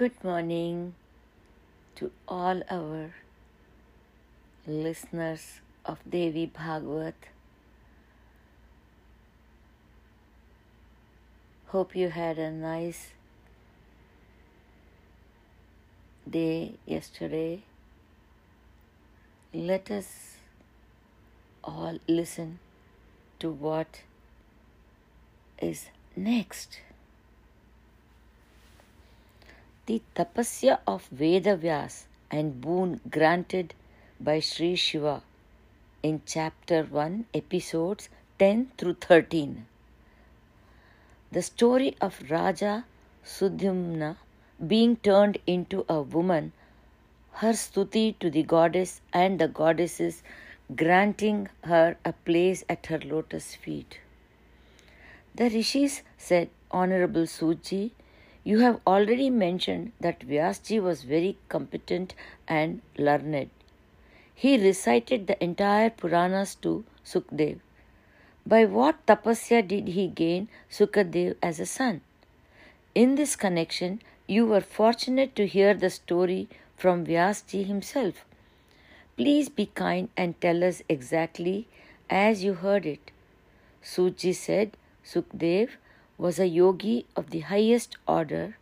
Good morning to all our listeners of Devi Bhagavad. Hope you had a nice day yesterday. Let us all listen to what is next. The tapasya of Vedavyas and boon granted by Sri Shiva in chapter 1, episodes 10 through 13. The story of Raja Sudhumna being turned into a woman, her stuti to the goddess and the goddesses granting her a place at her lotus feet. The rishis said, Honorable Suji, you have already mentioned that Vyasji was very competent and learned. He recited the entire Puranas to Sukdev. By what tapasya did he gain Sukadev as a son? In this connection, you were fortunate to hear the story from Vyasji himself. Please be kind and tell us exactly as you heard it. Suji said Sukdev was a yogi of the highest order.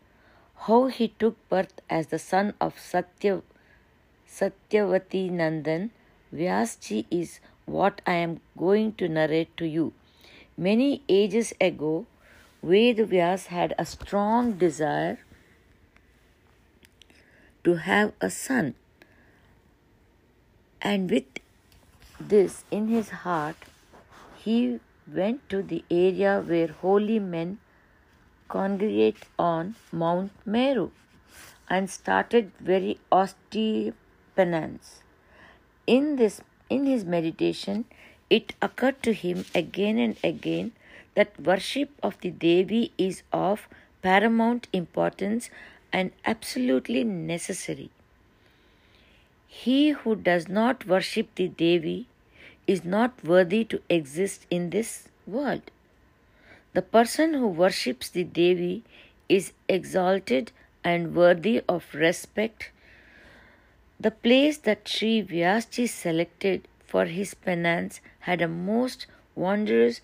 How he took birth as the son of Satya, Satyavati Nandan Vyasji is what I am going to narrate to you. Many ages ago, Ved Vyas had a strong desire to have a son and with this in his heart, he went to the area where holy men congregate on Mount Meru and started very austere penance. In this in his meditation, it occurred to him again and again that worship of the Devi is of paramount importance and absolutely necessary. He who does not worship the Devi is not worthy to exist in this world. The person who worships the Devi is exalted and worthy of respect. The place that Sri Vyasji selected for his penance had a most wondrous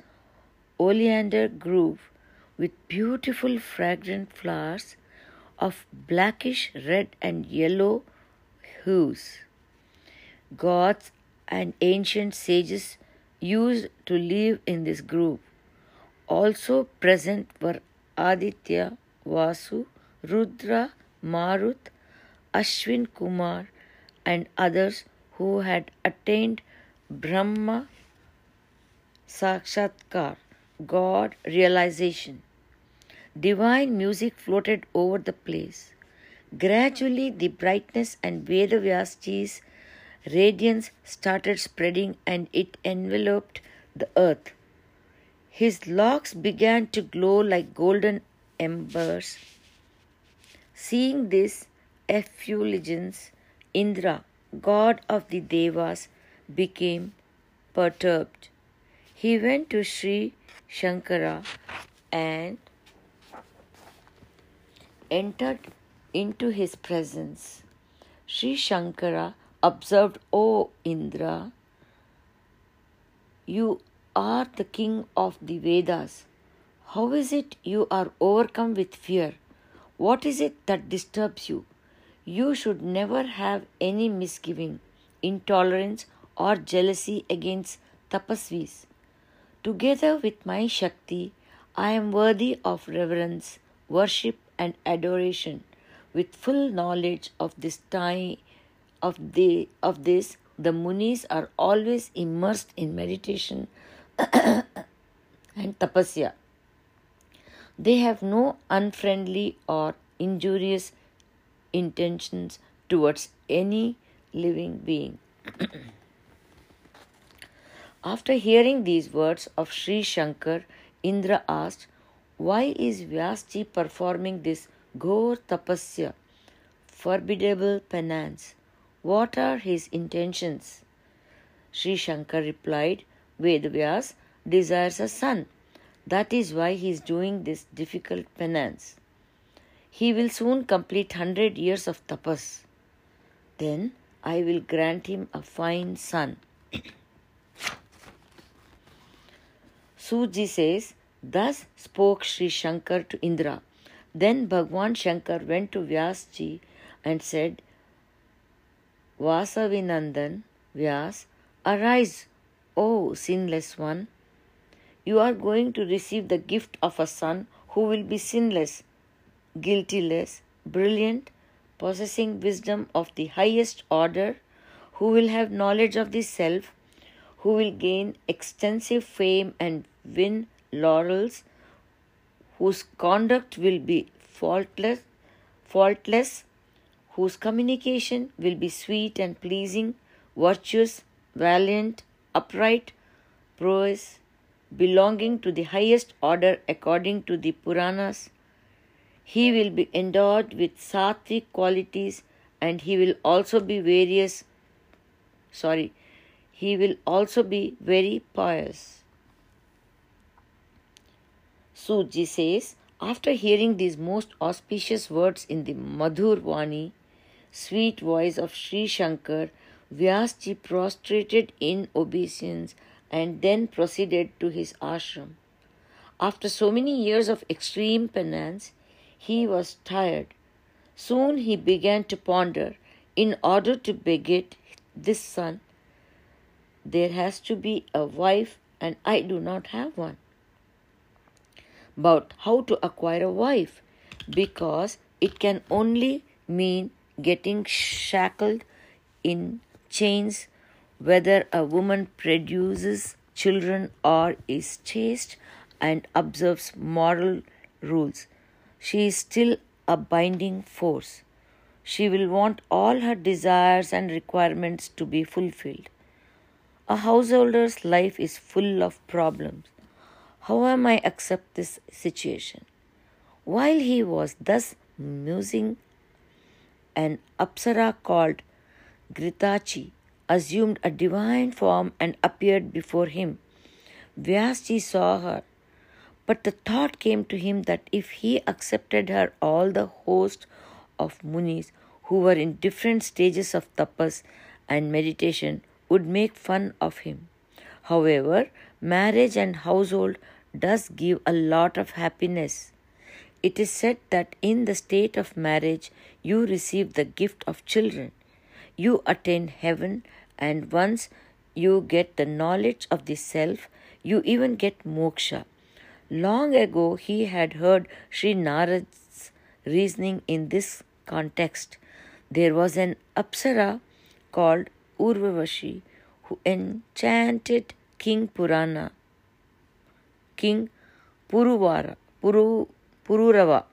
oleander grove with beautiful fragrant flowers of blackish red and yellow hues. Gods and ancient sages used to live in this group. Also present were Aditya, Vasu, Rudra, Marut, Ashwin Kumar, and others who had attained Brahma Sakshatkar, God realization. Divine music floated over the place. Gradually, the brightness and Vedavyasji's radiance started spreading and it enveloped the earth. His locks began to glow like golden embers. Seeing this effulgence, Indra, god of the Devas, became perturbed. He went to Sri Shankara and entered into his presence. Sri Shankara observed, O Indra, you are the king of the Devas. How is it you are overcome with fear? What is it that disturbs you? You should never have any misgiving, intolerance, or jealousy against tapasvis. Together with my Shakti, I am worthy of reverence, worship, and adoration with full knowledge of this time of the of this the munis are always immersed in meditation and tapasya they have no unfriendly or injurious intentions towards any living being after hearing these words of Sri Shankar, Indra asked, Why is Vyasji performing this Ghor tapasya, formidable penance. What are his intentions? Sri Shankar replied, Vedavyas desires a son. That is why he is doing this difficult penance. He will soon complete hundred years of tapas. Then I will grant him a fine son. Suji says, Thus spoke Sri Shankar to Indra. Then Bhagwan Shankar went to Vyasji and said, Vasavinandan, Vyas, arise, O sinless one. You are going to receive the gift of a son who will be sinless, guiltyless, brilliant, possessing wisdom of the highest order, who will have knowledge of the self, who will gain extensive fame and win laurels, whose conduct will be faultless, faultless, whose communication will be sweet and pleasing, virtuous, valiant, upright, prose, belonging to the highest order according to the Puranas. He will be endowed with sattvic qualities and he will also be various sorry he will also be very pious. Suji says, after hearing these most auspicious words in the Madhur Vani, sweet voice of Sri Shankar, Vyasji prostrated in obeisance and then proceeded to his ashram. After so many years of extreme penance, he was tired. Soon he began to ponder in order to beget this son, there has to be a wife, and I do not have one. But how to acquire a wife? Because it can only mean getting shackled in chains whether a woman produces children or is chaste and observes moral rules. She is still a binding force. She will want all her desires and requirements to be fulfilled. A householder's life is full of problems. How am I accept this situation? While he was thus musing, an apsara called Gritachi assumed a divine form and appeared before him. Vyasji saw her, but the thought came to him that if he accepted her, all the host of munis who were in different stages of tapas and meditation would make fun of him. However, marriage and household does give a lot of happiness. It is said that in the state of marriage you receive the gift of children you attain heaven, and once you get the knowledge of the self, you even get moksha. Long ago, he had heard Sri Narad's reasoning in this context. There was an Apsara called Urvavashi who enchanted King Purana, King Puruvara, Puru, Pururava,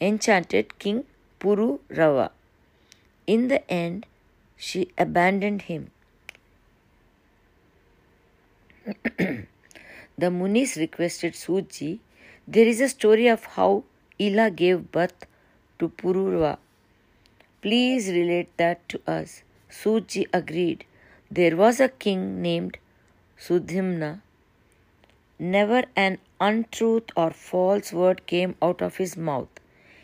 enchanted King Pururava. In the end, she abandoned him. the Munis requested Suji, there is a story of how Ila gave birth to Pururva. Please relate that to us. Suji agreed. There was a king named Sudhimna. Never an untruth or false word came out of his mouth.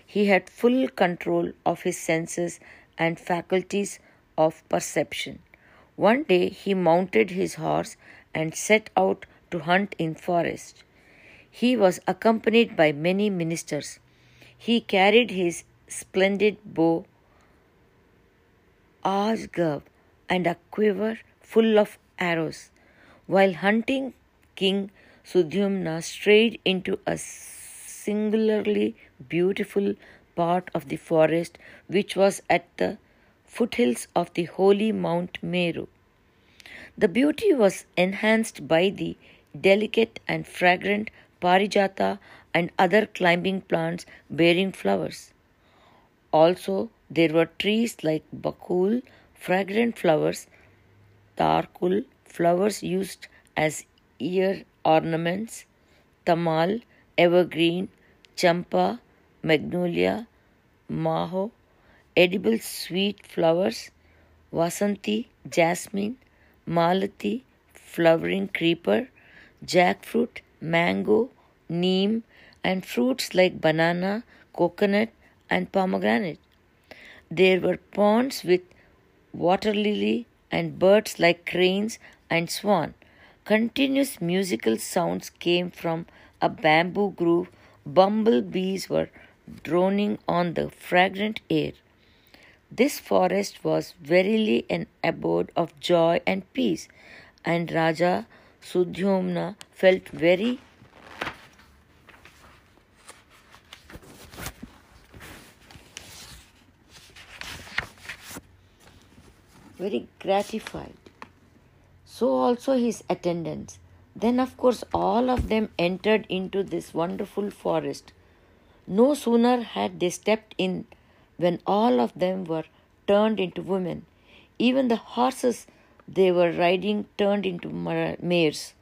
He had full control of his senses and faculties of perception. One day he mounted his horse and set out to hunt in forest. He was accompanied by many ministers. He carried his splendid bow, asgav, and a quiver full of arrows. While hunting, King Sudhyumna strayed into a singularly beautiful part of the forest which was at the foothills of the holy Mount Meru. The beauty was enhanced by the delicate and fragrant parijata and other climbing plants bearing flowers. Also, there were trees like bakul, fragrant flowers, tarkul, flowers used as ear ornaments, tamal, evergreen, champa, magnolia, maho, edible sweet flowers, vasanti, jasmine, malati, flowering creeper, jackfruit, mango, neem, and fruits like banana, coconut, and pomegranate. There were ponds with water lily and birds like cranes and swan. Continuous musical sounds came from a bamboo grove. Bumblebees were droning on the fragrant air. This forest was verily an abode of joy and peace, and Raja Sudhyomna felt very very gratified. So also his attendants. Then, of course, all of them entered into this wonderful forest. No sooner had they stepped in when all of them were turned into women. Even the horses they were riding turned into mares.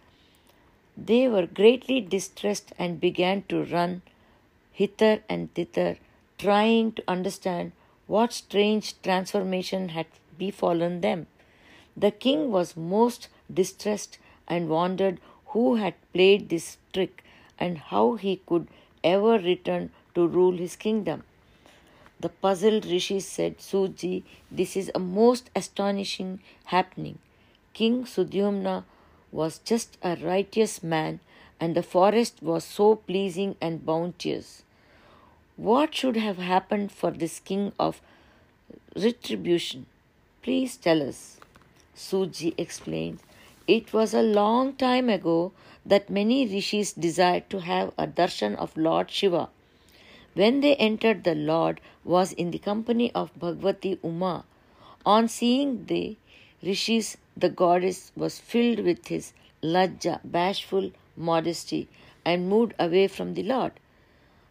They were greatly distressed and began to run hither and thither, trying to understand what strange transformation had befallen them. The king was most distressed and wondered who had played this trick and how he could ever return to rule his kingdom. The puzzled rishi said, Suji, this is a most astonishing happening. King Sudhyamna was just a righteous man, and the forest was so pleasing and bounteous. What should have happened for this king of retribution? Please tell us. Suji explained. It was a long time ago that many rishis desired to have a darshan of Lord Shiva. When they entered, the Lord was in the company of Bhagavati Uma. On seeing the rishis, the goddess was filled with his lajja, bashful modesty, and moved away from the Lord.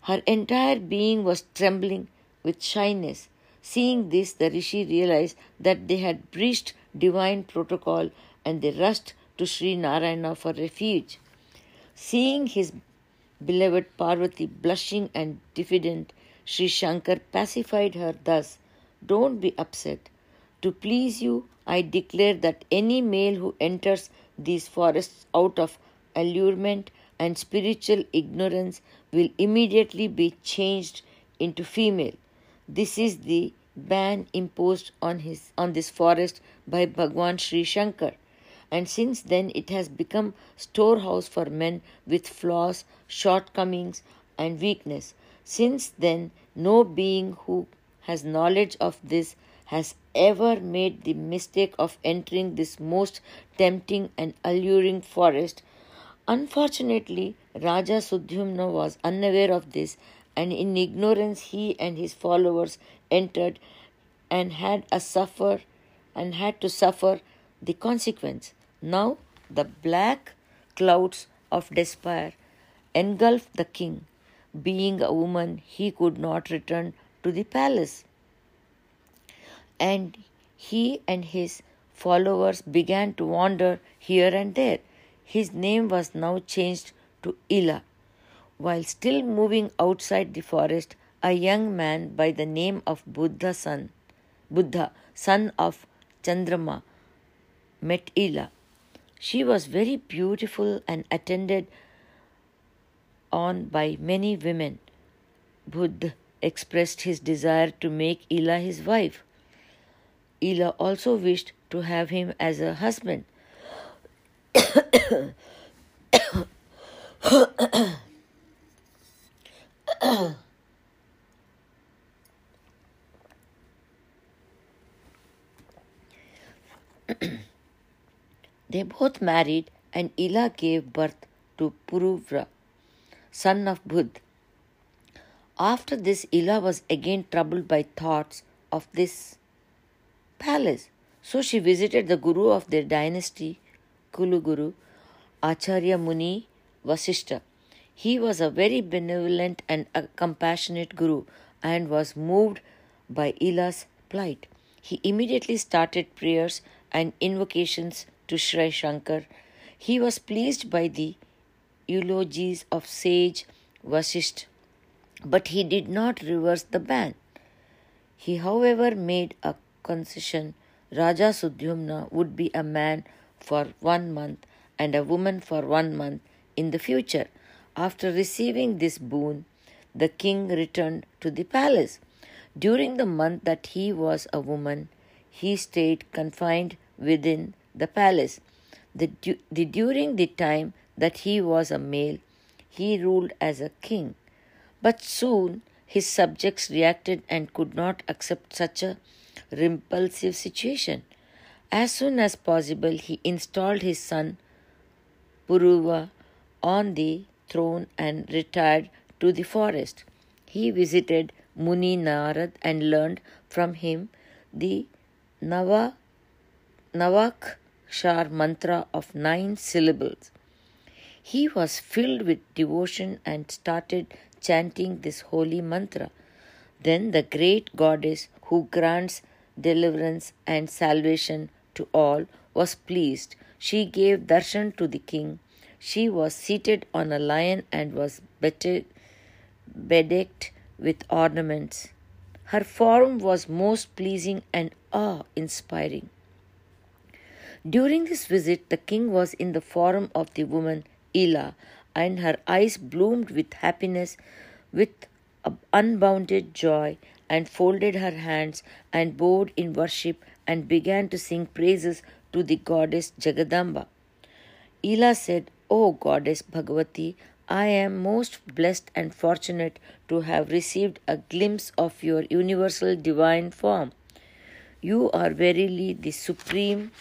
Her entire being was trembling with shyness. Seeing this, the rishi realized that they had breached divine protocol and they rushed to Sri Narayana for refuge. Seeing his beloved Parvati blushing and diffident, Sri Shankar pacified her thus Don't be upset. To please you, I declare that any male who enters these forests out of allurement and spiritual ignorance will immediately be changed into female. This is the ban imposed on his on this forest by Bhagwan Sri Shankar. And since then it has become storehouse for men with flaws, shortcomings, and weakness. Since then no being who has knowledge of this has ever made the mistake of entering this most tempting and alluring forest. Unfortunately, Raja Sudhyumna was unaware of this and in ignorance he and his followers entered and had a suffer and had to suffer the consequence. Now the black clouds of despair engulfed the king. Being a woman, he could not return to the palace. And he and his followers began to wander here and there. His name was now changed to Ila. While still moving outside the forest, a young man by the name of Buddha son, Buddha, son of Chandrama, met Ila. She was very beautiful and attended on by many women. Buddha expressed his desire to make Ila his wife. Ila also wished to have him as a husband. they both married, and Ila gave birth to Puruvra, son of Budh. After this, Ila was again troubled by thoughts of this palace. So she visited the guru of their dynasty, Kuluguru, Acharya Muni Vasishta. He was a very benevolent and compassionate guru and was moved by Ila's plight. He immediately started prayers and invocations to Sri Shankar. He was pleased by the eulogies of sage Vasisht, but he did not reverse the ban. He, however, made a concession Raja Sudhyumna would be a man for one month and a woman for one month in the future. After receiving this boon, the king returned to the palace. During the month that he was a woman, he stayed confined within the palace. The, the, during the time that he was a male, he ruled as a king. But soon his subjects reacted and could not accept such a repulsive situation. As soon as possible, he installed his son Puruva on the throne and retired to the forest. He visited Muni Narad and learned from him the Nava, Navakshar mantra of nine syllables. He was filled with devotion and started chanting this holy mantra. Then the great goddess who grants deliverance and salvation to all was pleased. She gave darshan to the king. She was seated on a lion and was bedecked with ornaments. Her form was most pleasing and awe inspiring. During this visit, the king was in the form of the woman Ila, and her eyes bloomed with happiness, with unbounded joy, and folded her hands and bowed in worship and began to sing praises to the goddess Jagadamba. Ila said, O goddess Bhagavati, I am most blessed and fortunate to have received a glimpse of your universal divine form. You are verily the supreme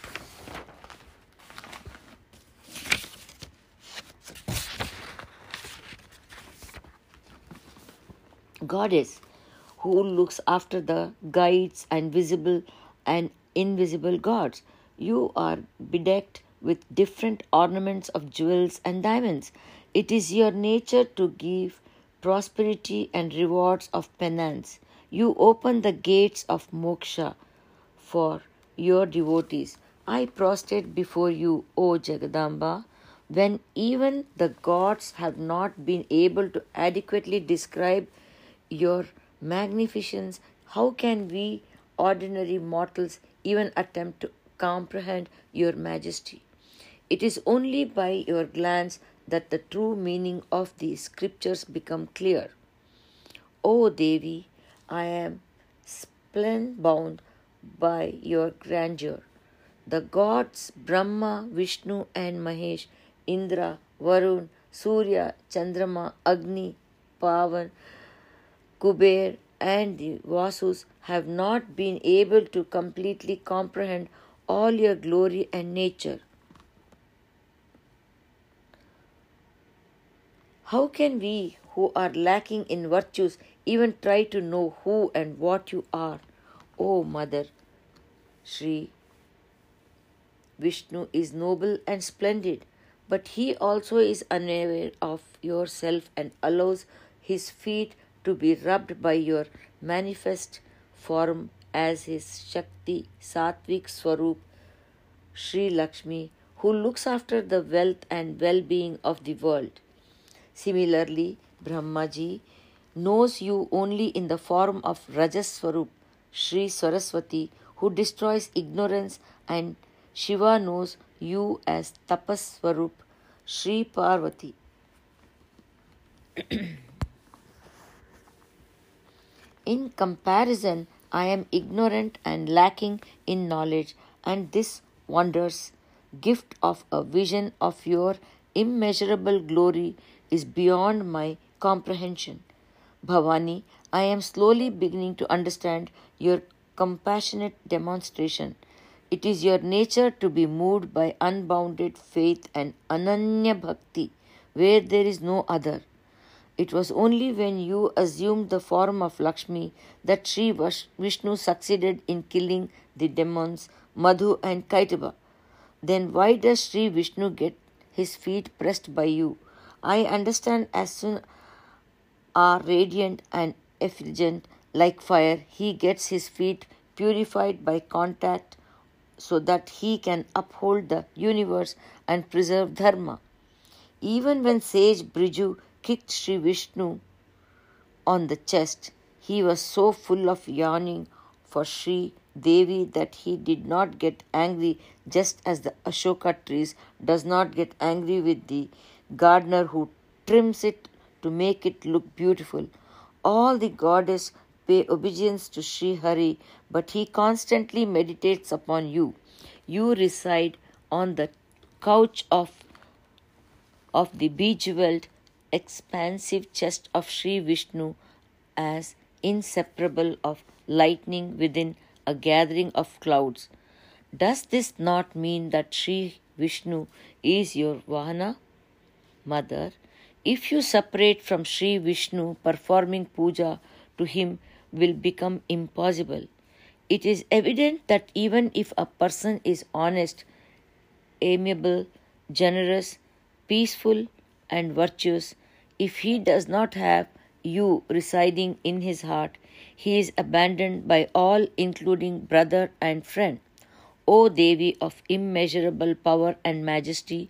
goddess who looks after the guides and visible and invisible gods. You are bedecked with different ornaments of jewels and diamonds. It is your nature to give prosperity and rewards of penance. You open the gates of moksha for your devotees. I prostrate before you, O Jagadamba, when even the gods have not been able to adequately describe your magnificence, how can we ordinary mortals even attempt to comprehend your majesty? It is only by your glance that the true meaning of the scriptures become clear. O Devi, I am spellbound by your grandeur. The gods Brahma, Vishnu, and Mahesh, Indra, Varun, Surya, Chandrama, Agni, Pavan, Kuber, and the Vasus have not been able to completely comprehend all your glory and nature. How can we who are lacking in virtues even try to know who and what you are? O Mother, Sri Vishnu is noble and splendid, but he also is unaware of yourself and allows his feet to be rubbed by your manifest form as his Shakti Satvik Swarup Sri Lakshmi, who looks after the wealth and well being of the world. Similarly, Brahmaji knows you only in the form of Rajas Swarup Sri Saraswati, who destroys ignorance, and Shiva knows you as Tapas Swarup Sri Parvati. In comparison, I am ignorant and lacking in knowledge, and this wondrous gift of a vision of your immeasurable glory is beyond my comprehension. Bhavani, I am slowly beginning to understand your compassionate demonstration. It is your nature to be moved by unbounded faith and ananya bhakti, where there is no other. It was only when you assumed the form of Lakshmi that Sri Vishnu succeeded in killing the demons Madhu and Kaitaba. Then why does Sri Vishnu get his feet pressed by you? I understand as soon are radiant and effulgent like fire, he gets his feet purified by contact so that he can uphold the universe and preserve dharma. Even when sage Bhrigu kicked Sri Vishnu on the chest. He was so full of yearning for Sri Devi that he did not get angry, just as the Ashoka trees does not get angry with the gardener who trims it to make it look beautiful. All the goddess pay obedience to Sri Hari, but he constantly meditates upon you. You reside on the couch of, of the bejeweled, expansive chest of Sri Vishnu as inseparable of lightning within a gathering of clouds. Does this not mean that Sri Vishnu is your Vahana? Mother, if you separate from Sri Vishnu, performing puja to him will become impossible. It is evident that even if a person is honest, amiable, generous, peaceful, and virtuous, if he does not have you residing in his heart, he is abandoned by all, including brother and friend. O Devi of immeasurable power and majesty,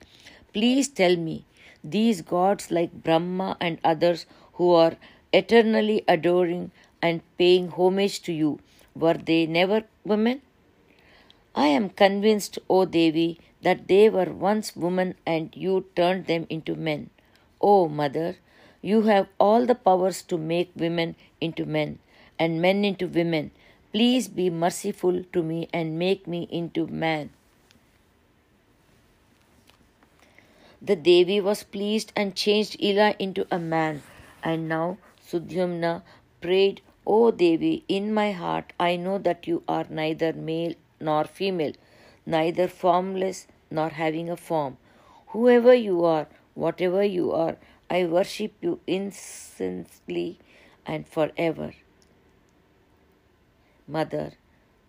please tell me these gods like Brahma and others who are eternally adoring and paying homage to you, were they never women? I am convinced, O Devi, that they were once women and you turned them into men. O Mother, you have all the powers to make women into men and men into women. Please be merciful to me and make me into man. The Devi was pleased and changed Ila into a man. And now Sudyumna prayed, O Devi, in my heart I know that you are neither male nor female, neither formless nor having a form. Whoever you are, whatever you are, I worship you incessantly and forever. Mother,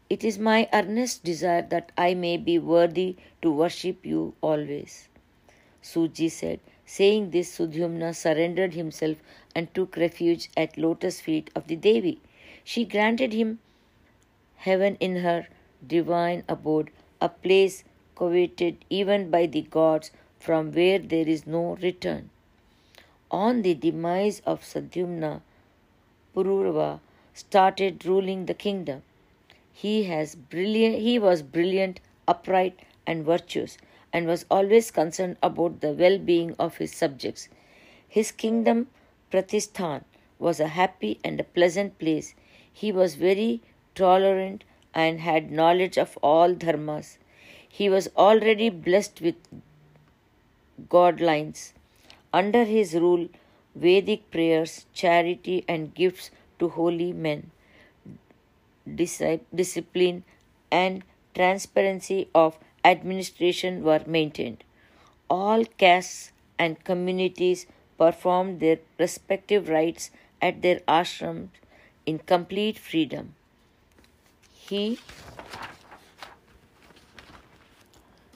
it is my earnest desire that I may be worthy to worship you always. Suji said. Saying this, Sudyumna surrendered himself and took refuge at lotus feet of the Devi. She granted him heaven in her divine abode, a place coveted even by the gods from where there is no return. On the demise of Sudyumna, Pururava started ruling the kingdom. He, has brilliant, he was brilliant, upright, and virtuous and was always concerned about the well being of his subjects. His kingdom, Pratisthan, was a happy and a pleasant place. He was very tolerant and had knowledge of all dharmas. He was already blessed with godlines. Under his rule, Vedic prayers, charity, and gifts to holy men, discipline, and transparency of administration were maintained. All castes and communities performed their respective rites at their ashrams in complete freedom. He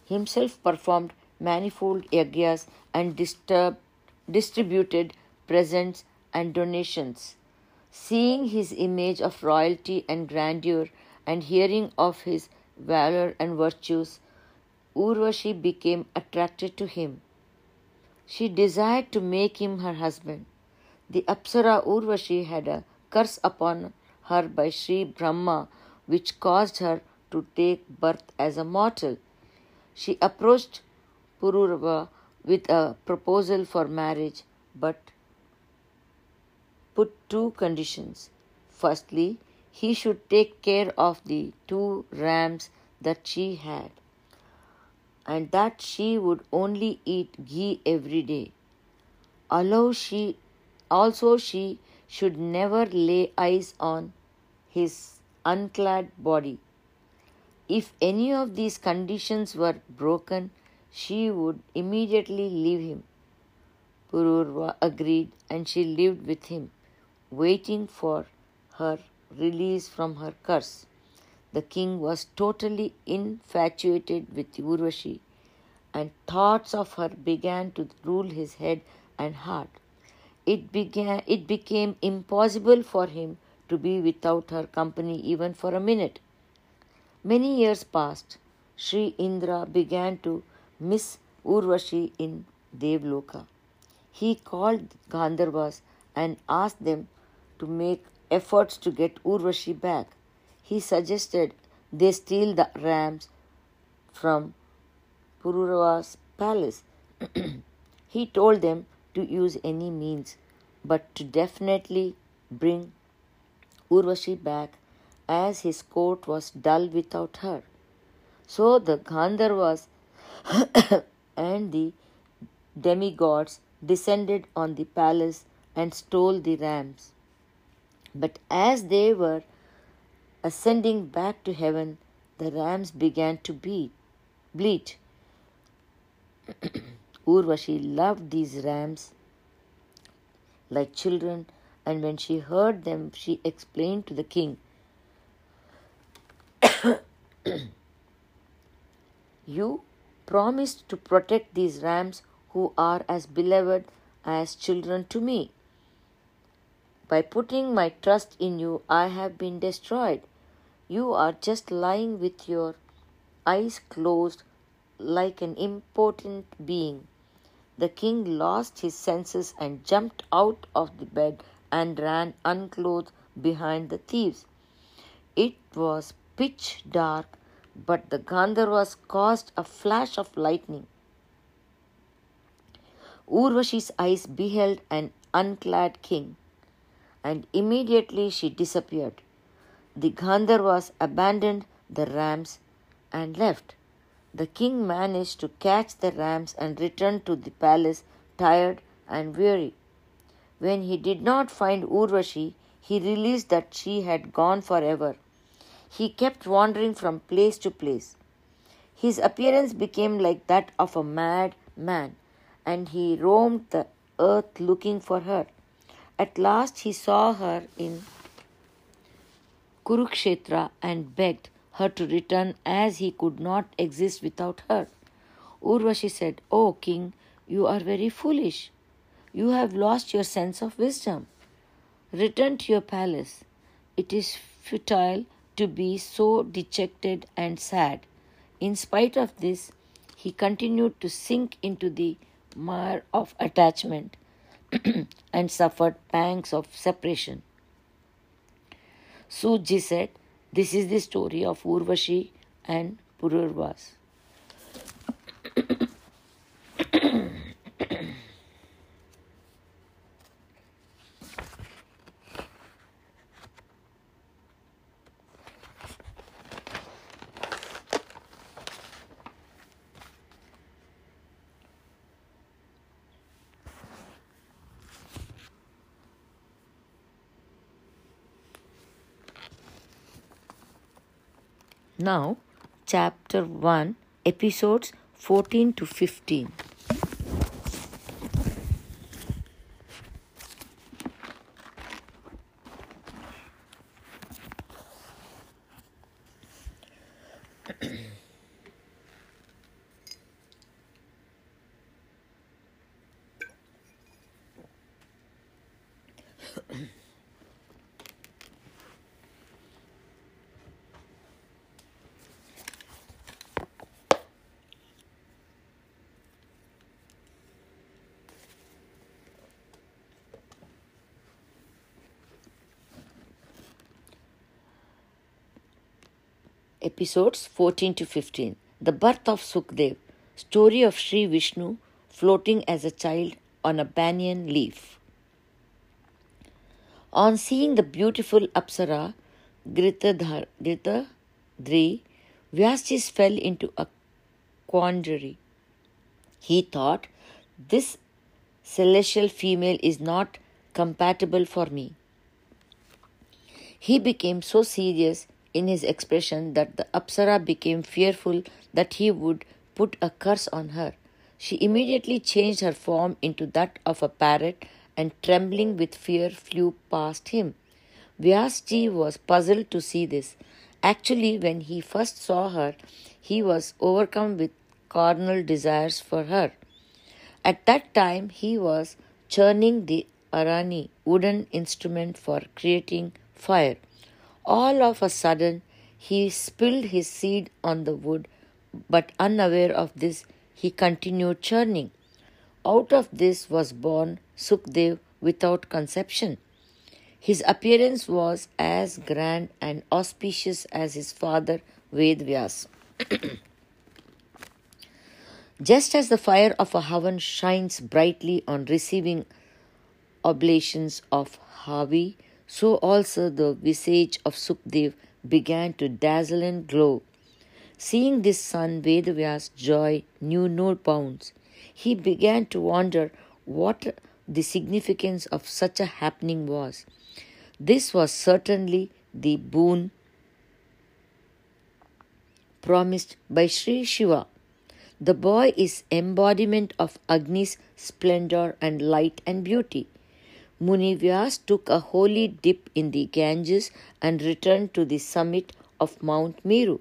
himself performed manifold yagyas and disturb, distributed presents and donations. Seeing his image of royalty and grandeur and hearing of his valor and virtues, Urvashi became attracted to him. She desired to make him her husband. The Apsara Urvashi had a curse upon her by Sri Brahma, which caused her to take birth as a mortal. She approached Pururava with a proposal for marriage, but put two conditions. Firstly, he should take care of the two rams that she had and that she would only eat ghee every day. Allow she also she should never lay eyes on his unclad body. If any of these conditions were broken, she would immediately leave him. Pururva agreed and she lived with him, waiting for her release from her curse. The king was totally infatuated with Urvashi, and thoughts of her began to rule his head and heart. It, began, it became impossible for him to be without her company even for a minute. Many years passed. Sri Indra began to miss Urvashi in Devloka. He called Gandharvas and asked them to make efforts to get Urvashi back he suggested they steal the rams from Pururava's palace. he told them to use any means, but to definitely bring Urvashi back, as his court was dull without her. So the Gandharvas and the demigods descended on the palace and stole the rams. But as they were ascending back to heaven, the rams began to beat, bleat. Urvashi loved these rams like children, and when she heard them, she explained to the king You promised to protect these rams who are as beloved as children to me. By putting my trust in you, I have been destroyed. You are just lying with your eyes closed like an impotent being. The king lost his senses and jumped out of the bed and ran unclothed behind the thieves. It was pitch dark but the Gandharvas caused a flash of lightning. Urvashi's eyes beheld an unclad king, and immediately she disappeared. The Gandharvas abandoned the rams and left. The king managed to catch the rams and returned to the palace tired and weary. When he did not find Urvashi, he realized that she had gone forever. He kept wandering from place to place. His appearance became like that of a mad man, and he roamed the earth looking for her. At last he saw her in Kurukshetra and begged her to return as he could not exist without her. Urvashi said, O king, you are very foolish. You have lost your sense of wisdom. Return to your palace. It is futile to be so dejected and sad. In spite of this, he continued to sink into the mire of attachment and suffered pangs of separation. Suji said, This is the story of Urvashi and Pururvas. Now, chapter 1, episodes 14 to 15. Episodes 14 to 15. The birth of Sukdev, story of Sri Vishnu floating as a child on a banyan leaf. On seeing the beautiful Apsara, Gritachi, Vyasjis fell into a quandary. He thought, This celestial female is not compatible for me. He became so serious in his expression that the Apsara became fearful that he would put a curse on her. She immediately changed her form into that of a parrot and trembling with fear flew past him. Vyasji was puzzled to see this. Actually, when he first saw her, he was overcome with carnal desires for her. At that time, he was churning the arani, wooden instrument for creating fire. All of a sudden, he spilled his seed on the wood, but unaware of this, he continued churning. Out of this was born Sukdev without conception. His appearance was as grand and auspicious as his father Vedvyas. Just as the fire of a oven shines brightly on receiving oblations of Havi, so also the visage of Sukdev began to dazzle and glow. Seeing this son, Vedavyas' joy knew no bounds. He began to wonder what the significance of such a happening was. This was certainly the boon promised by Sri Shiva. The boy is embodiment of Agni's splendor and light and beauty. Muni Vyas took a holy dip in the Ganges and returned to the summit of Mount Meru.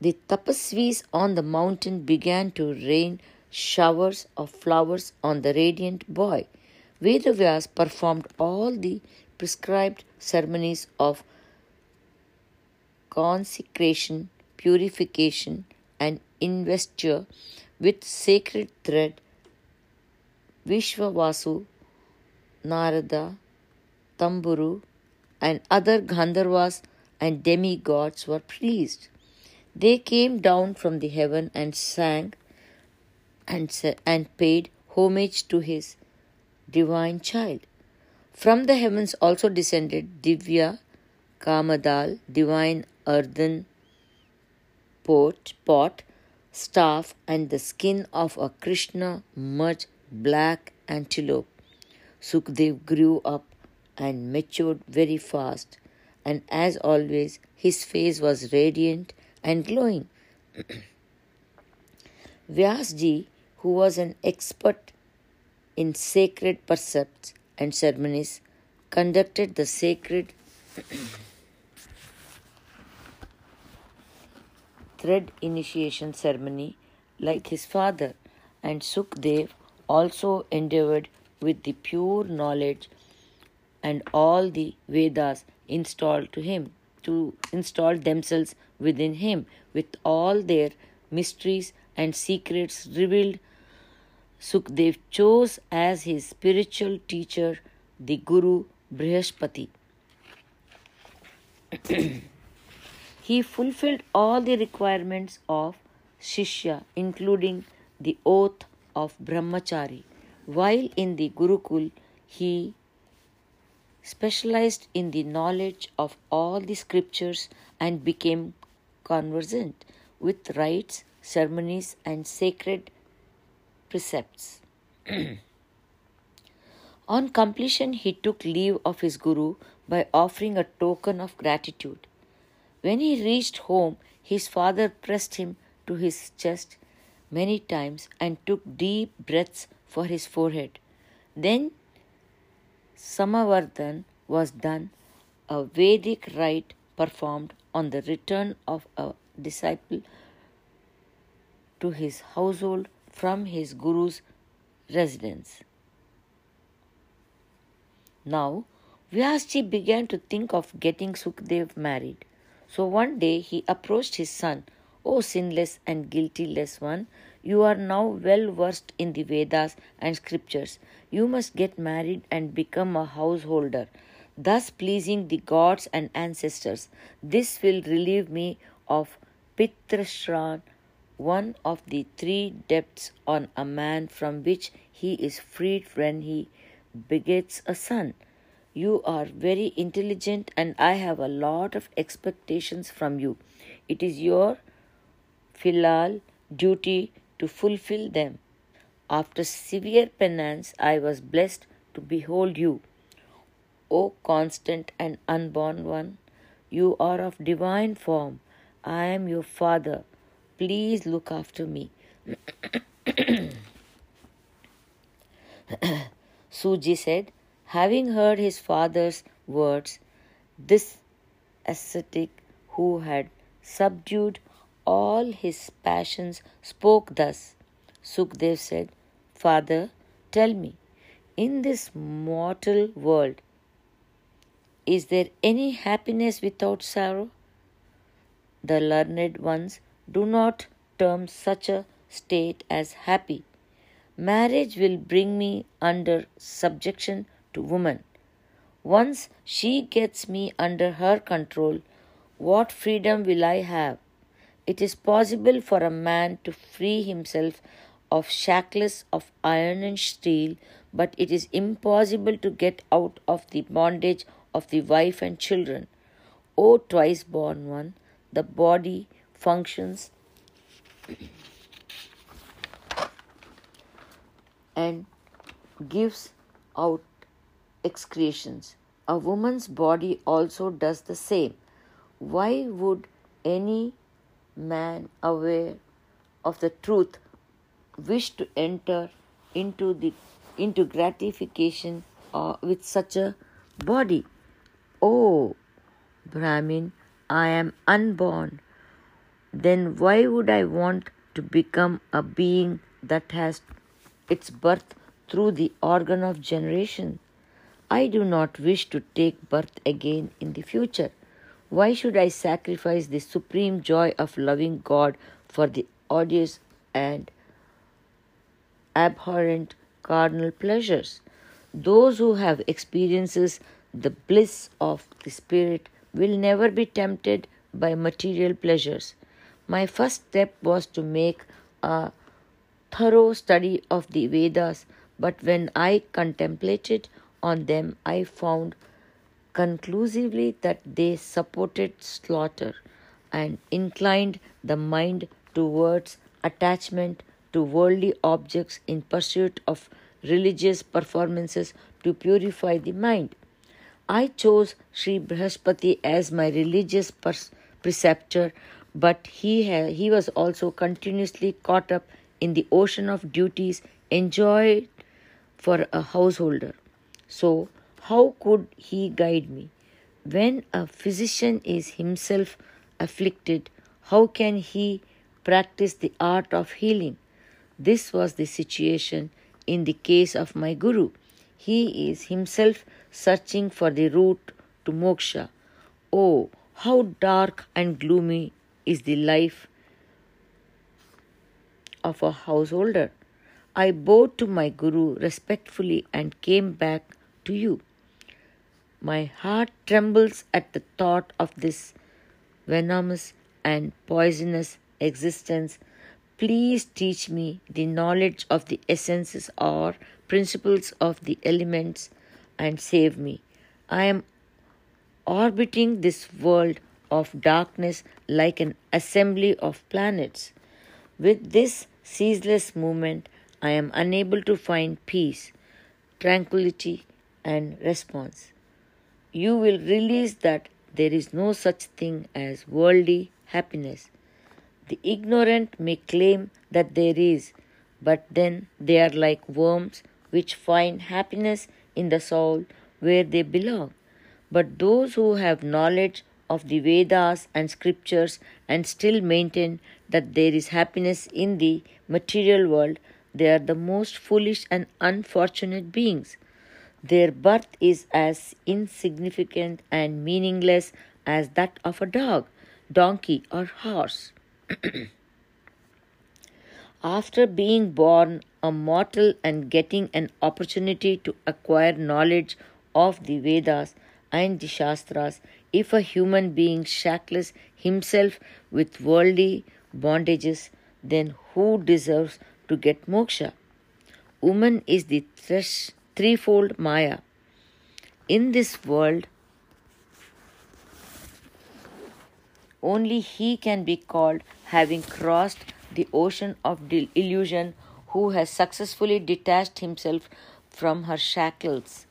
The tapasvis on the mountain began to rain showers of flowers on the radiant boy. Vedavyas performed all the prescribed ceremonies of consecration, purification, and investiture with sacred thread. Vishwavasu Narada, Tumburu, and other Gandharvas and demigods were pleased. They came down from the heaven and sang and, and paid homage to his divine child. From the heavens also descended Divya, Kamadal, divine earthen pot, pot, staff, and the skin of a Krishna much black antelope. Sukdev grew up and matured very fast, and as always, his face was radiant and glowing. Vyasji, who was an expert in sacred precepts and ceremonies, conducted the sacred thread initiation ceremony like his father, and Sukdev also endeavored with the pure knowledge and all the Vedas installed to him, to install themselves within him with all their mysteries and secrets revealed. Sukdev chose as his spiritual teacher the Guru Brihaspati. he fulfilled all the requirements of Shishya, including the oath of Brahmachari. While in the Gurukul, he specialized in the knowledge of all the scriptures and became conversant with rites, ceremonies, and sacred precepts. On completion, he took leave of his Guru by offering a token of gratitude. When he reached home, his father pressed him to his chest many times and took deep breaths for his forehead. Then Samavardhan was done, a Vedic rite performed on the return of a disciple to his household from his guru's residence. Now, Vyasji began to think of getting Sukdev married. So one day he approached his son, O sinless and guiltyless one, you are now well versed in the Vedas and scriptures. You must get married and become a householder, thus pleasing the gods and ancestors. This will relieve me of Pitrashran, one of the three debts on a man from which he is freed when he begets a son. You are very intelligent, and I have a lot of expectations from you. It is your filial duty to fulfill them. After severe penance, I was blessed to behold you. O constant and unborn one, you are of divine form. I am your father. Please look after me. Suji said, having heard his father's words, this ascetic who had subdued all his passions, spoke thus. Sukdev said, Father, tell me, in this mortal world, is there any happiness without sorrow? The learned ones do not term such a state as happy. Marriage will bring me under subjection to woman. Once she gets me under her control, what freedom will I have? It is possible for a man to free himself of shackles of iron and steel, but it is impossible to get out of the bondage of the wife and children. O twice born one, the body functions and gives out excretions. A woman's body also does the same. Why would any man aware of the truth wish to enter into the into gratification uh, with such a body? Oh, Brahmin, I am unborn. Then why would I want to become a being that has its birth through the organ of generation? I do not wish to take birth again in the future. Why should I sacrifice the supreme joy of loving God for the odious and abhorrent carnal pleasures? Those who have experiences the bliss of the spirit will never be tempted by material pleasures. My first step was to make a thorough study of the Vedas, but when I contemplated on them, I found conclusively that they supported slaughter and inclined the mind towards attachment to worldly objects in pursuit of religious performances to purify the mind. I chose Sri Brihaspati as my religious preceptor, but he, ha- he was also continuously caught up in the ocean of duties enjoyed for a householder. So, how could he guide me? When a physician is himself afflicted, how can he practice the art of healing? This was the situation in the case of my Guru. He is himself searching for the route to moksha. Oh, how dark and gloomy is the life of a householder. I bowed to my Guru respectfully and came back to you. My heart trembles at the thought of this venomous and poisonous existence. Please teach me the knowledge of the essences or principles of the elements and save me. I am orbiting this world of darkness like an assembly of planets. With this ceaseless movement, I am unable to find peace, tranquility, and response. You will realize that there is no such thing as worldly happiness. The ignorant may claim that there is, but then they are like worms which find happiness in the soul where they belong. But those who have knowledge of the Vedas and scriptures and still maintain that there is happiness in the material world, they are the most foolish and unfortunate beings. Their birth is as insignificant and meaningless as that of a dog, donkey, or horse. After being born a mortal and getting an opportunity to acquire knowledge of the Vedas and the Shastras, if a human being shackles himself with worldly bondages, then who deserves to get moksha? Woman is the thresh threefold Maya. In this world, only he can be called having crossed the ocean of illusion who has successfully detached himself from her shackles.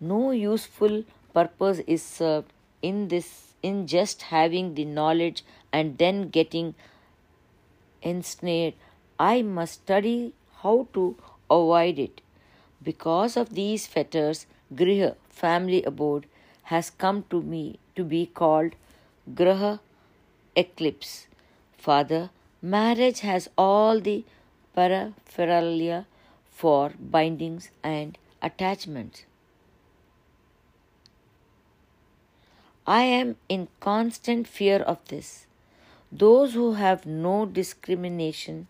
No useful purpose is served in this in just having the knowledge and then getting ensnared. I must study how to avoid it. Because of these fetters, Griha, family abode, has come to me to be called Graha eclipse. Father, marriage has all the paraphernalia for bindings and attachments. I am in constant fear of this. Those who have no discrimination,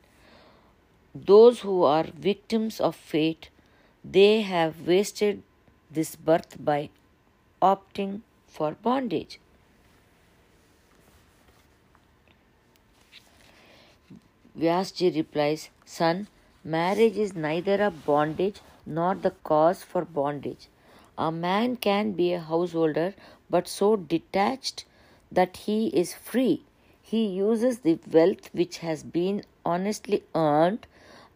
those who are victims of fate, they have wasted this birth by opting for bondage. Vyasji replies, Son, marriage is neither a bondage nor the cause for bondage. A man can be a householder but so detached that he is free. He uses the wealth which has been honestly earned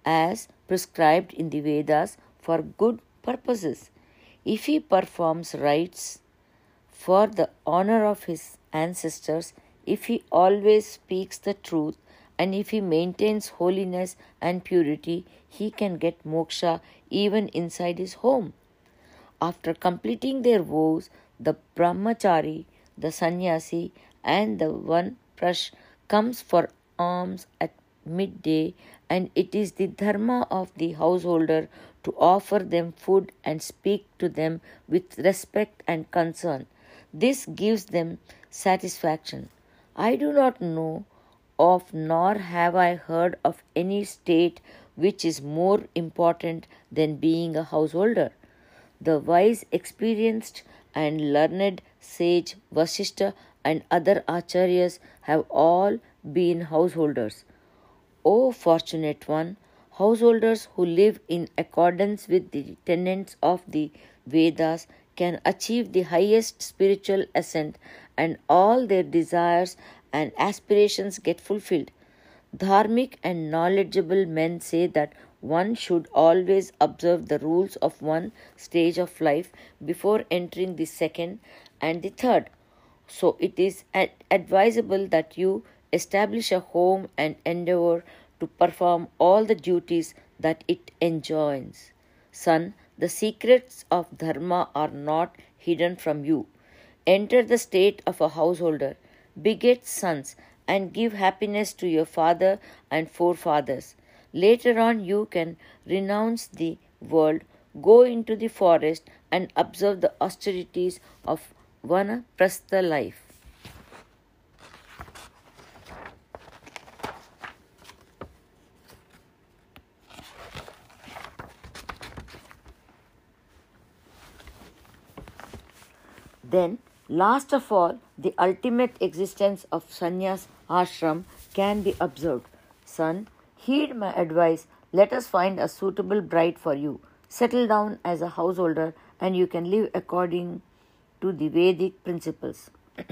as prescribed in the Vedas for good purposes. If he performs rites for the honor of his ancestors, if he always speaks the truth, and if he maintains holiness and purity, he can get moksha even inside his home. After completing their vows, the brahmachari, the sannyasi, and the one prash comes for alms at midday, and it is the dharma of the householder to offer them food and speak to them with respect and concern. This gives them satisfaction. I do not know of nor have I heard of any state which is more important than being a householder. The wise, experienced, and learned sage Vasishtha and other acharyas have all been householders. O fortunate one, householders who live in accordance with the tenets of the Vedas can achieve the highest spiritual ascent and all their desires and aspirations get fulfilled. Dharmic and knowledgeable men say that one should always observe the rules of one stage of life before entering the second and the third. So it is ad- advisable that you establish a home and endeavor to perform all the duties that it enjoins. Son, the secrets of dharma are not hidden from you. Enter the state of a householder, beget sons, and give happiness to your father and forefathers. Later on, you can renounce the world, go into the forest, and observe the austerities of vanaprastha life. Then, last of all, the ultimate existence of sannyas ashram can be observed. Son, heed my advice. Let us find a suitable bride for you. Settle down as a householder, and you can live according to the Vedic principles.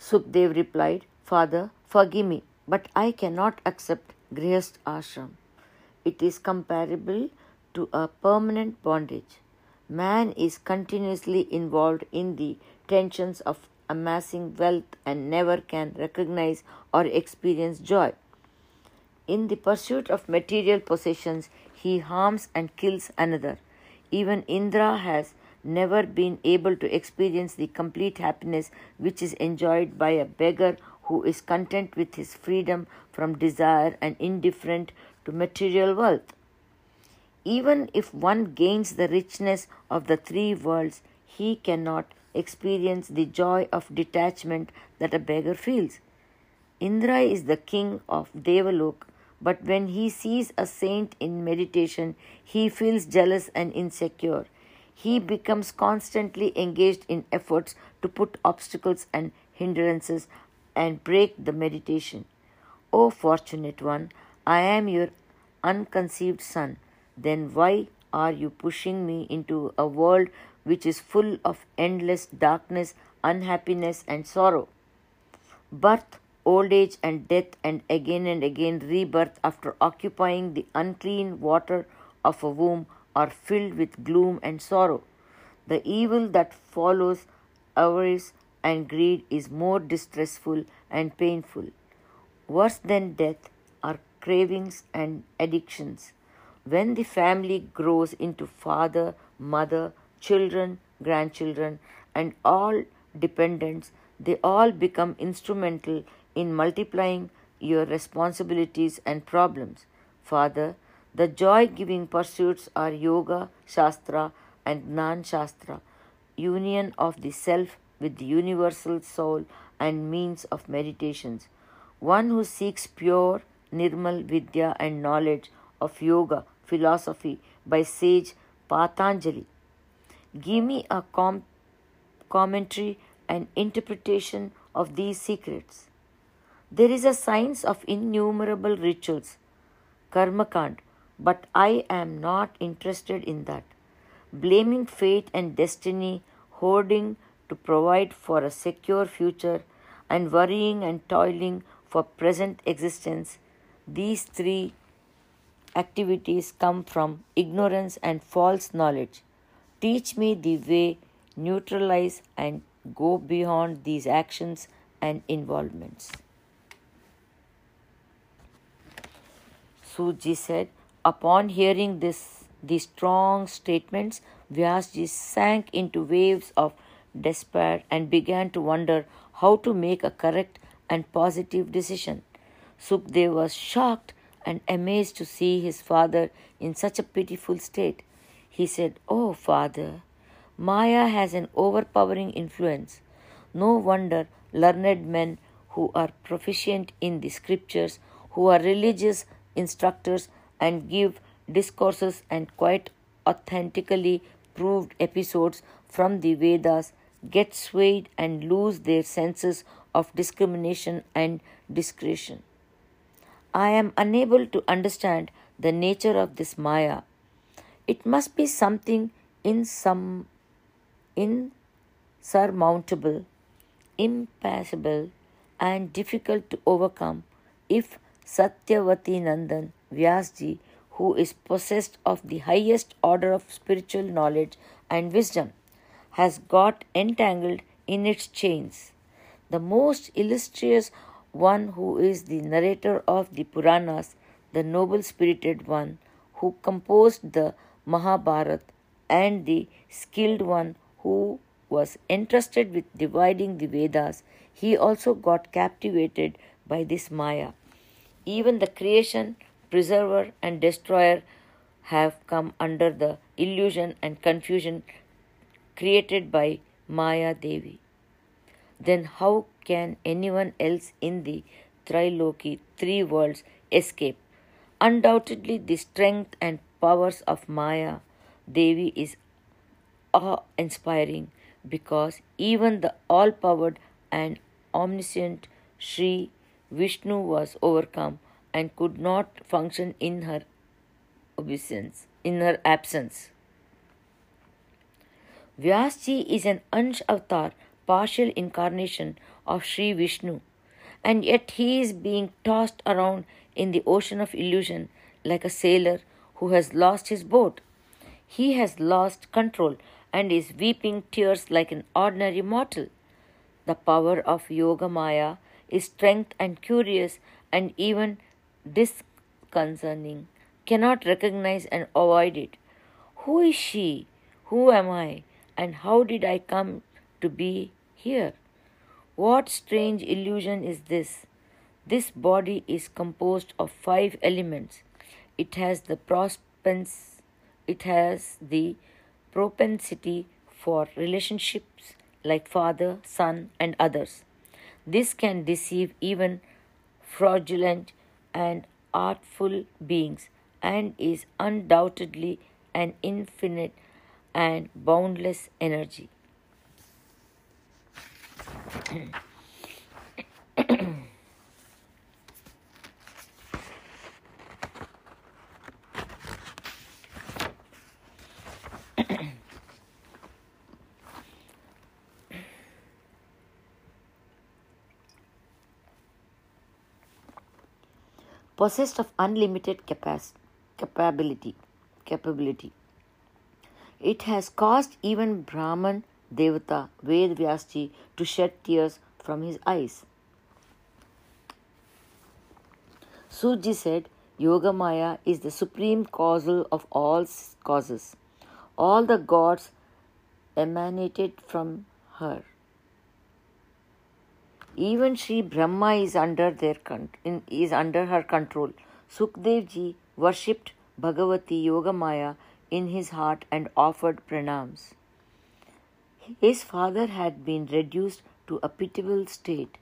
Sukdev replied, Father, forgive me, but I cannot accept Grihast ashram. It is comparable to a permanent bondage. Man is continuously involved in the tensions of amassing wealth and never can recognize or experience joy. In the pursuit of material possessions, he harms and kills another. Even Indra has never been able to experience the complete happiness which is enjoyed by a beggar who is content with his freedom from desire and indifferent to material wealth. Even if one gains the richness of the three worlds, he cannot experience the joy of detachment that a beggar feels. Indra is the king of Devalok, but when he sees a saint in meditation, he feels jealous and insecure. He becomes constantly engaged in efforts to put obstacles and hindrances and break the meditation. O fortunate one, I am your unconceived son then why are you pushing me into a world which is full of endless darkness, unhappiness, and sorrow? Birth, old age, and death, and again and again rebirth after occupying the unclean water of a womb are filled with gloom and sorrow. The evil that follows avarice and greed is more distressful and painful. Worse than death are cravings and addictions. When the family grows into father, mother, children, grandchildren, and all dependents, they all become instrumental in multiplying your responsibilities and problems. Father, the joy giving pursuits are yoga, shastra, and Gnan shastra, union of the self with the universal soul and means of meditations. One who seeks pure, nirmal vidya and knowledge of yoga philosophy by sage Patanjali. Give me a com- commentary and interpretation of these secrets. There is a science of innumerable rituals, karmakand, but I am not interested in that. Blaming fate and destiny, hoarding to provide for a secure future, and worrying and toiling for present existence, these three activities come from ignorance and false knowledge. Teach me the way, neutralize and go beyond these actions and involvements. Suji said, upon hearing this, these strong statements, Vyasji sank into waves of despair and began to wonder how to make a correct and positive decision. Sukdev was shocked and amazed to see his father in such a pitiful state. He said, Oh, father, Maya has an overpowering influence. No wonder learned men who are proficient in the scriptures, who are religious instructors and give discourses and quite authentically proved episodes from the Vedas get swayed and lose their senses of discrimination and discretion. I am unable to understand the nature of this Maya. It must be something in some insurmountable, impassable, and difficult to overcome if Satyavati Nandan Vyasji, who is possessed of the highest order of spiritual knowledge and wisdom, has got entangled in its chains. The most illustrious one who is the narrator of the Puranas, the noble spirited one who composed the Mahabharata, and the skilled one who was entrusted with dividing the Vedas, he also got captivated by this Maya. Even the creation, preserver, and destroyer have come under the illusion and confusion created by Maya Devi. Then how can anyone else in the Triloki, three worlds, escape? Undoubtedly, the strength and powers of Maya Devi is awe-inspiring because even the all-powered and omniscient Sri Vishnu was overcome and could not function in her absence. In her absence. Vyasji is an Ansh avatar, partial incarnation of Sri Vishnu, and yet he is being tossed around in the ocean of illusion like a sailor who has lost his boat. He has lost control and is weeping tears like an ordinary mortal. The power of Yoga Maya is strength and curious and even disconcerting, cannot recognize and avoid it. Who is she? Who am I? And how did I come to be here? What strange illusion is this? This body is composed of five elements. It has the prospens, it has the propensity for relationships like father, son, and others. This can deceive even fraudulent and artful beings and is undoubtedly an infinite and boundless energy. possessed of unlimited capacity, capability, capability. It has caused even Brahman Devata Ved Vyasji to shed tears from his eyes. Suji said, Yoga Maya is the supreme causal of all causes. All the gods emanated from her. Even Sri Brahma is under their is under her control. Sukdev ji worshipped Bhagavati Yoga Maya in his heart and offered pranams. His father had been reduced to a pitiable state.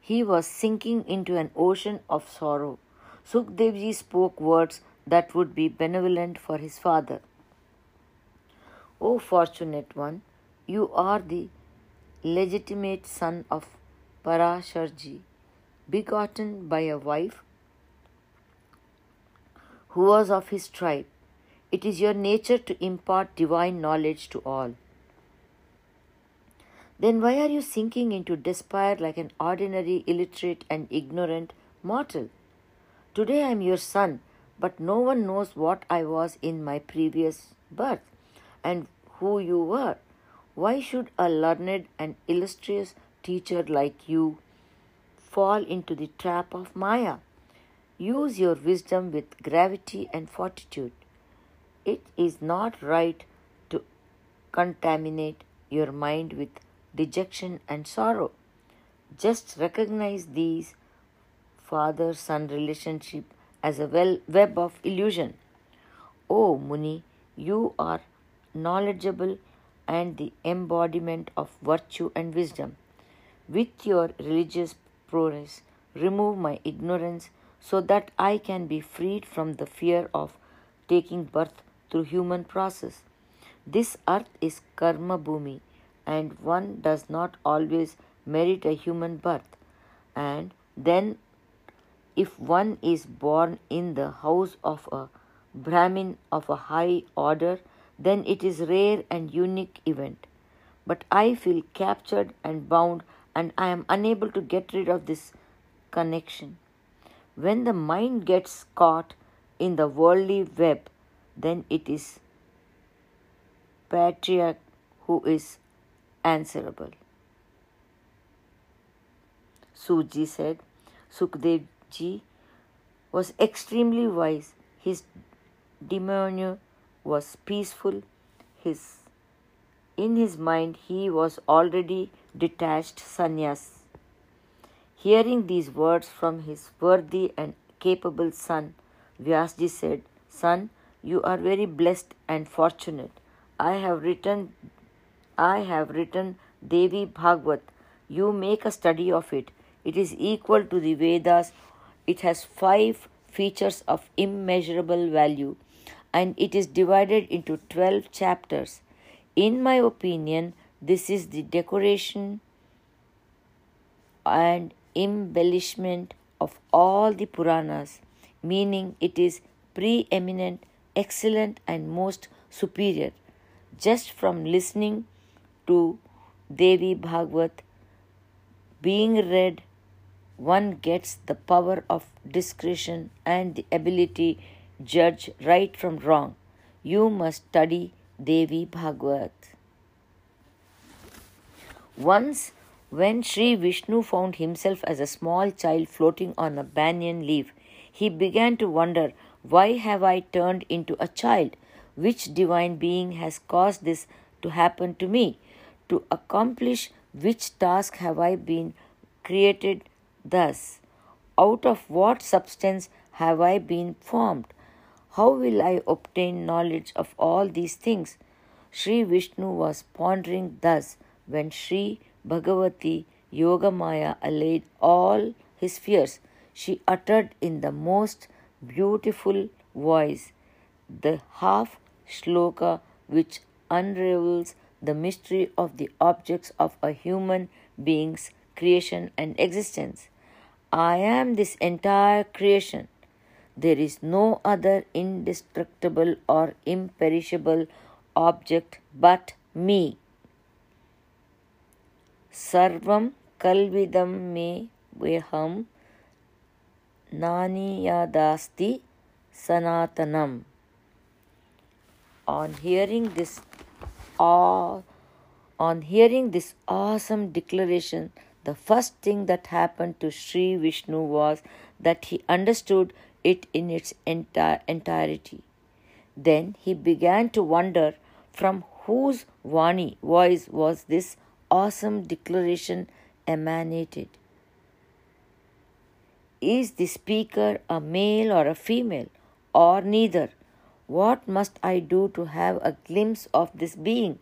He was sinking into an ocean of sorrow. Sukdevji spoke words that would be benevolent for his father. O fortunate one, you are the legitimate son of Parasharji. begotten by a wife who was of his tribe. It is your nature to impart divine knowledge to all. Then why are you sinking into despair like an ordinary, illiterate, and ignorant mortal? Today I am your son, but no one knows what I was in my previous birth and who you were. Why should a learned and illustrious teacher like you fall into the trap of Maya? Use your wisdom with gravity and fortitude. It is not right to contaminate your mind with dejection, and sorrow. Just recognize these father son relationship as a well web of illusion. O Muni, you are knowledgeable and the embodiment of virtue and wisdom. With your religious prowess, remove my ignorance so that I can be freed from the fear of taking birth through human process. This earth is karma bhumi and one does not always merit a human birth. And then, if one is born in the house of a Brahmin of a high order, then it is rare and unique event. But I feel captured and bound, and I am unable to get rid of this connection. When the mind gets caught in the worldly web, then it is patriarch who is answerable. Suji said, Sukdev ji was extremely wise. His demeanor was peaceful. His in his mind he was already detached sannyas. Hearing these words from his worthy and capable son, Vyasji said, Son, you are very blessed and fortunate. I have written I have written Devi Bhagavad. You make a study of it. It is equal to the Vedas. It has five features of immeasurable value and it is divided into 12 chapters. In my opinion, this is the decoration and embellishment of all the Puranas, meaning it is preeminent, excellent, and most superior. Just from listening to Devi Bhagavad being read, one gets the power of discretion and the ability judge right from wrong. You must study Devi Bhagavad. Once, when Sri Vishnu found himself as a small child floating on a banyan leaf, he began to wonder, Why have I turned into a child? Which divine being has caused this to happen to me? To accomplish which task have I been created thus? Out of what substance have I been formed? How will I obtain knowledge of all these things? Sri Vishnu was pondering thus when Sri Bhagavati Yogamaya allayed all his fears. She uttered in the most beautiful voice the half shloka which unravels the mystery of the objects of a human being's creation and existence. I am this entire creation. There is no other indestructible or imperishable object but me. Sarvam kalvidam me veham naniyadasti sanatanam. On hearing this awe. On hearing this awesome declaration, the first thing that happened to Sri Vishnu was that he understood it in its entire entirety. Then he began to wonder from whose Vani voice was this awesome declaration emanated. Is the speaker a male or a female, or neither? What must I do to have a glimpse of this being?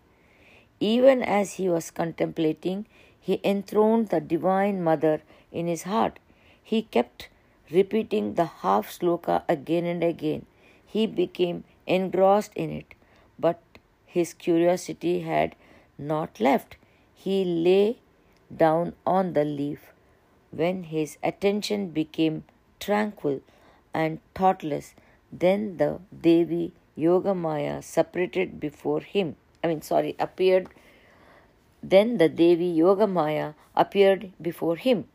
Even as he was contemplating, he enthroned the Divine Mother in his heart. He kept repeating the half sloka again and again. He became engrossed in it, but his curiosity had not left. He lay down on the leaf, when his attention became tranquil and thoughtless, then the Devi Yogamaya separated before him. I mean, sorry, appeared. Then the Devi Yogamaya appeared before him.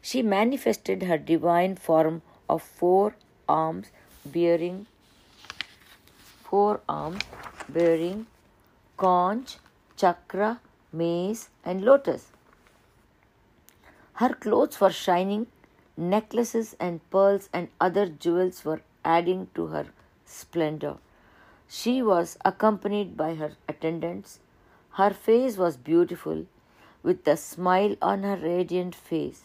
She manifested her divine form of four arms bearing four arms bearing conch, chakra, mace, and lotus. Her clothes were shining, necklaces and pearls and other jewels were adding to her splendor. She was accompanied by her attendants. Her face was beautiful, with a smile on her radiant face.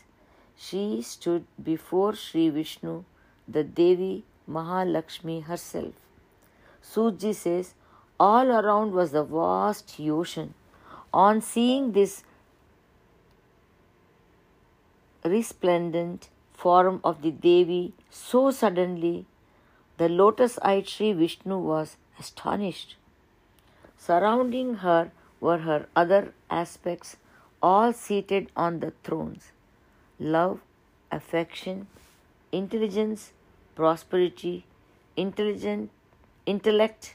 She stood before Sri Vishnu, the Devi Mahalakshmi herself. Suji says, all around was the vast ocean. On seeing this resplendent form of the Devi so suddenly, the lotus eyed Sri Vishnu was astonished. Surrounding her were her other aspects, all seated on the thrones love, affection, intelligence, prosperity, intelligent, intellect,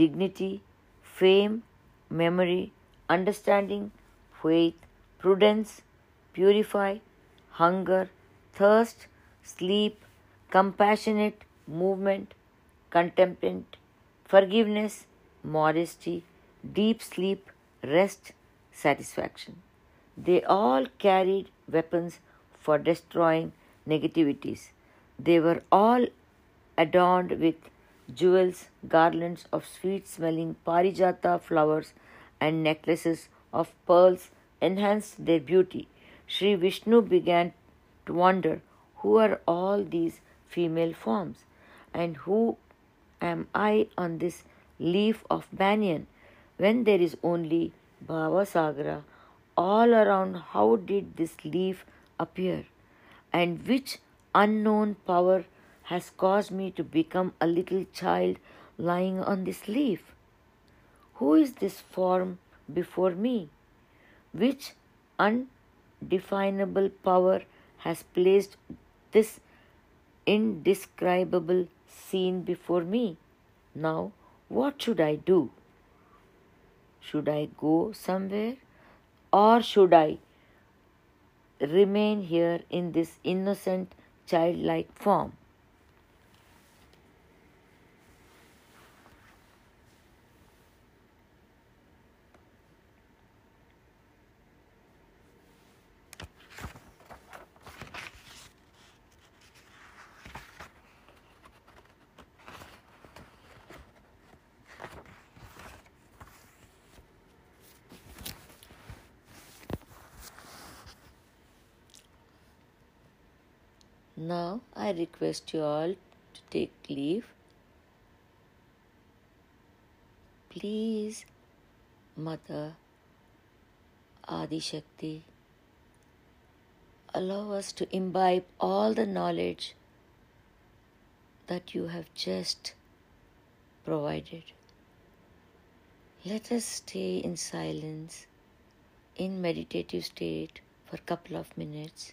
dignity, fame, memory, understanding, faith, prudence, purify, hunger, thirst, sleep, compassionate, movement, contemplate, forgiveness, modesty, deep sleep, rest, satisfaction. They all carried weapons for destroying negativities. They were all adorned with jewels, garlands of sweet smelling parijata flowers, and necklaces of pearls enhanced their beauty. Sri Vishnu began to wonder who are all these female forms and who am I on this leaf of banyan when there is only Bhavasagra all around? How did this leaf appear? And which unknown power has caused me to become a little child lying on this leaf? Who is this form before me? Which undefinable power has placed this indescribable scene before me? Now, what should I do? Should I go somewhere? Or should I remain here in this innocent childlike form? Now I request you all to take leave. Please, Mother Adi Shakti, allow us to imbibe all the knowledge that you have just provided. Let us stay in silence, in meditative state for a couple of minutes.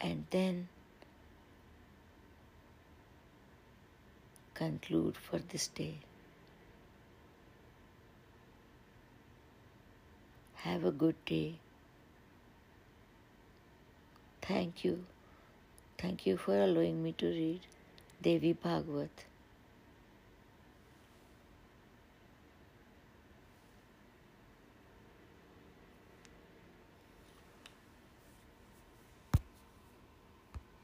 And then conclude for this day. Have a good day. Thank you. Thank you for allowing me to read Devi Bhagavad.